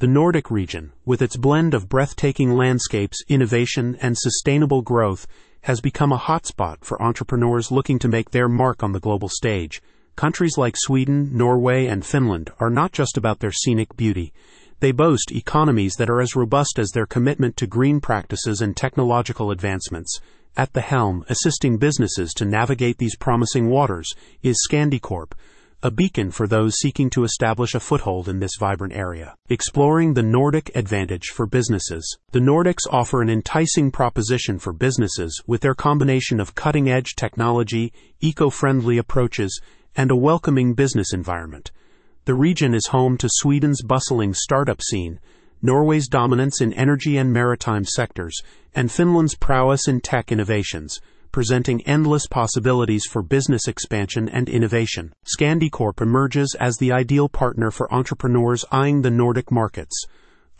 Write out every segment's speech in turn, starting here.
The Nordic region, with its blend of breathtaking landscapes, innovation, and sustainable growth, has become a hotspot for entrepreneurs looking to make their mark on the global stage. Countries like Sweden, Norway, and Finland are not just about their scenic beauty. They boast economies that are as robust as their commitment to green practices and technological advancements. At the helm, assisting businesses to navigate these promising waters, is Scandicorp, a beacon for those seeking to establish a foothold in this vibrant area. Exploring the Nordic advantage for businesses. The Nordics offer an enticing proposition for businesses with their combination of cutting edge technology, eco friendly approaches, and a welcoming business environment. The region is home to Sweden's bustling startup scene, Norway's dominance in energy and maritime sectors, and Finland's prowess in tech innovations presenting endless possibilities for business expansion and innovation. Scandicorp emerges as the ideal partner for entrepreneurs eyeing the Nordic markets.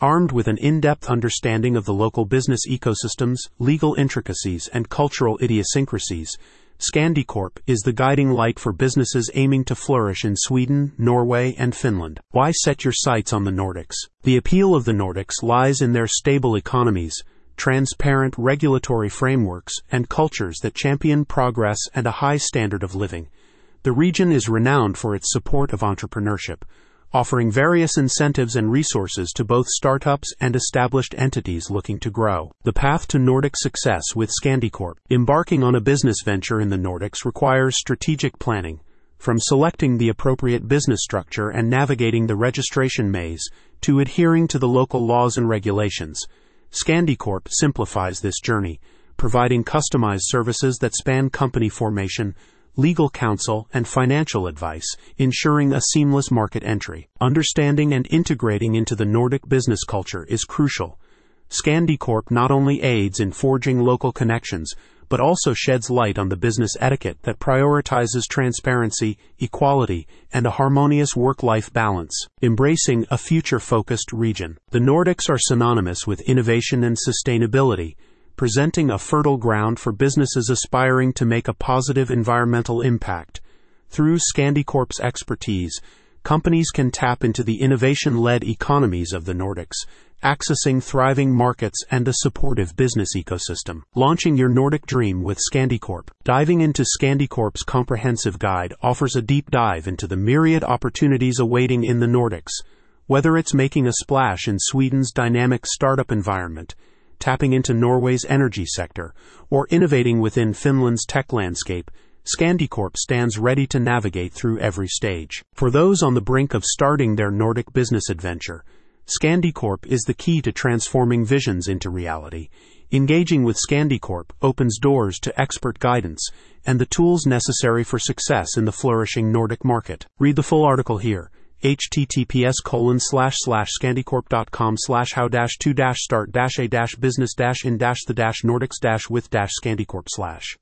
Armed with an in depth understanding of the local business ecosystems, legal intricacies, and cultural idiosyncrasies, Scandicorp is the guiding light for businesses aiming to flourish in Sweden, Norway, and Finland. Why set your sights on the Nordics? The appeal of the Nordics lies in their stable economies, transparent regulatory frameworks, and cultures that champion progress and a high standard of living. The region is renowned for its support of entrepreneurship, offering various incentives and resources to both startups and established entities looking to grow. The path to Nordic success with Scandicorp. Embarking on a business venture in the Nordics requires strategic planning, from selecting the appropriate business structure and navigating the registration maze to adhering to the local laws and regulations. Scandicorp simplifies this journey, providing customized services that span company formation, legal counsel, and financial advice, ensuring a seamless market entry. Understanding and integrating into the Nordic business culture is crucial. Scandicorp not only aids in forging local connections, but also sheds light on the business etiquette that prioritizes transparency, equality, and a harmonious work life balance, embracing a future focused region. The Nordics are synonymous with innovation and sustainability, presenting a fertile ground for businesses aspiring to make a positive environmental impact. Through Scandicorp's expertise, companies can tap into the innovation led economies of the Nordics accessing thriving markets and a supportive business ecosystem. Launching your Nordic dream with Scandicorp. Diving into Scandicorp's comprehensive guide offers a deep dive into the myriad opportunities awaiting in the Nordics. Whether it's making a splash in Sweden's dynamic startup environment, tapping into Norway's energy sector, or innovating within Finland's tech landscape, Scandicorp stands ready to navigate through every stage. For those on the brink of starting their Nordic business adventure, Scandicorp is the key to transforming visions into reality. Engaging with Scandicorp opens doors to expert guidance and the tools necessary for success in the flourishing Nordic market. Read the full article here https colon slash slash scandicorp.com slash how dash to dash start dash a dash business dash in dash the dash nordics dash with dash scandicorp slash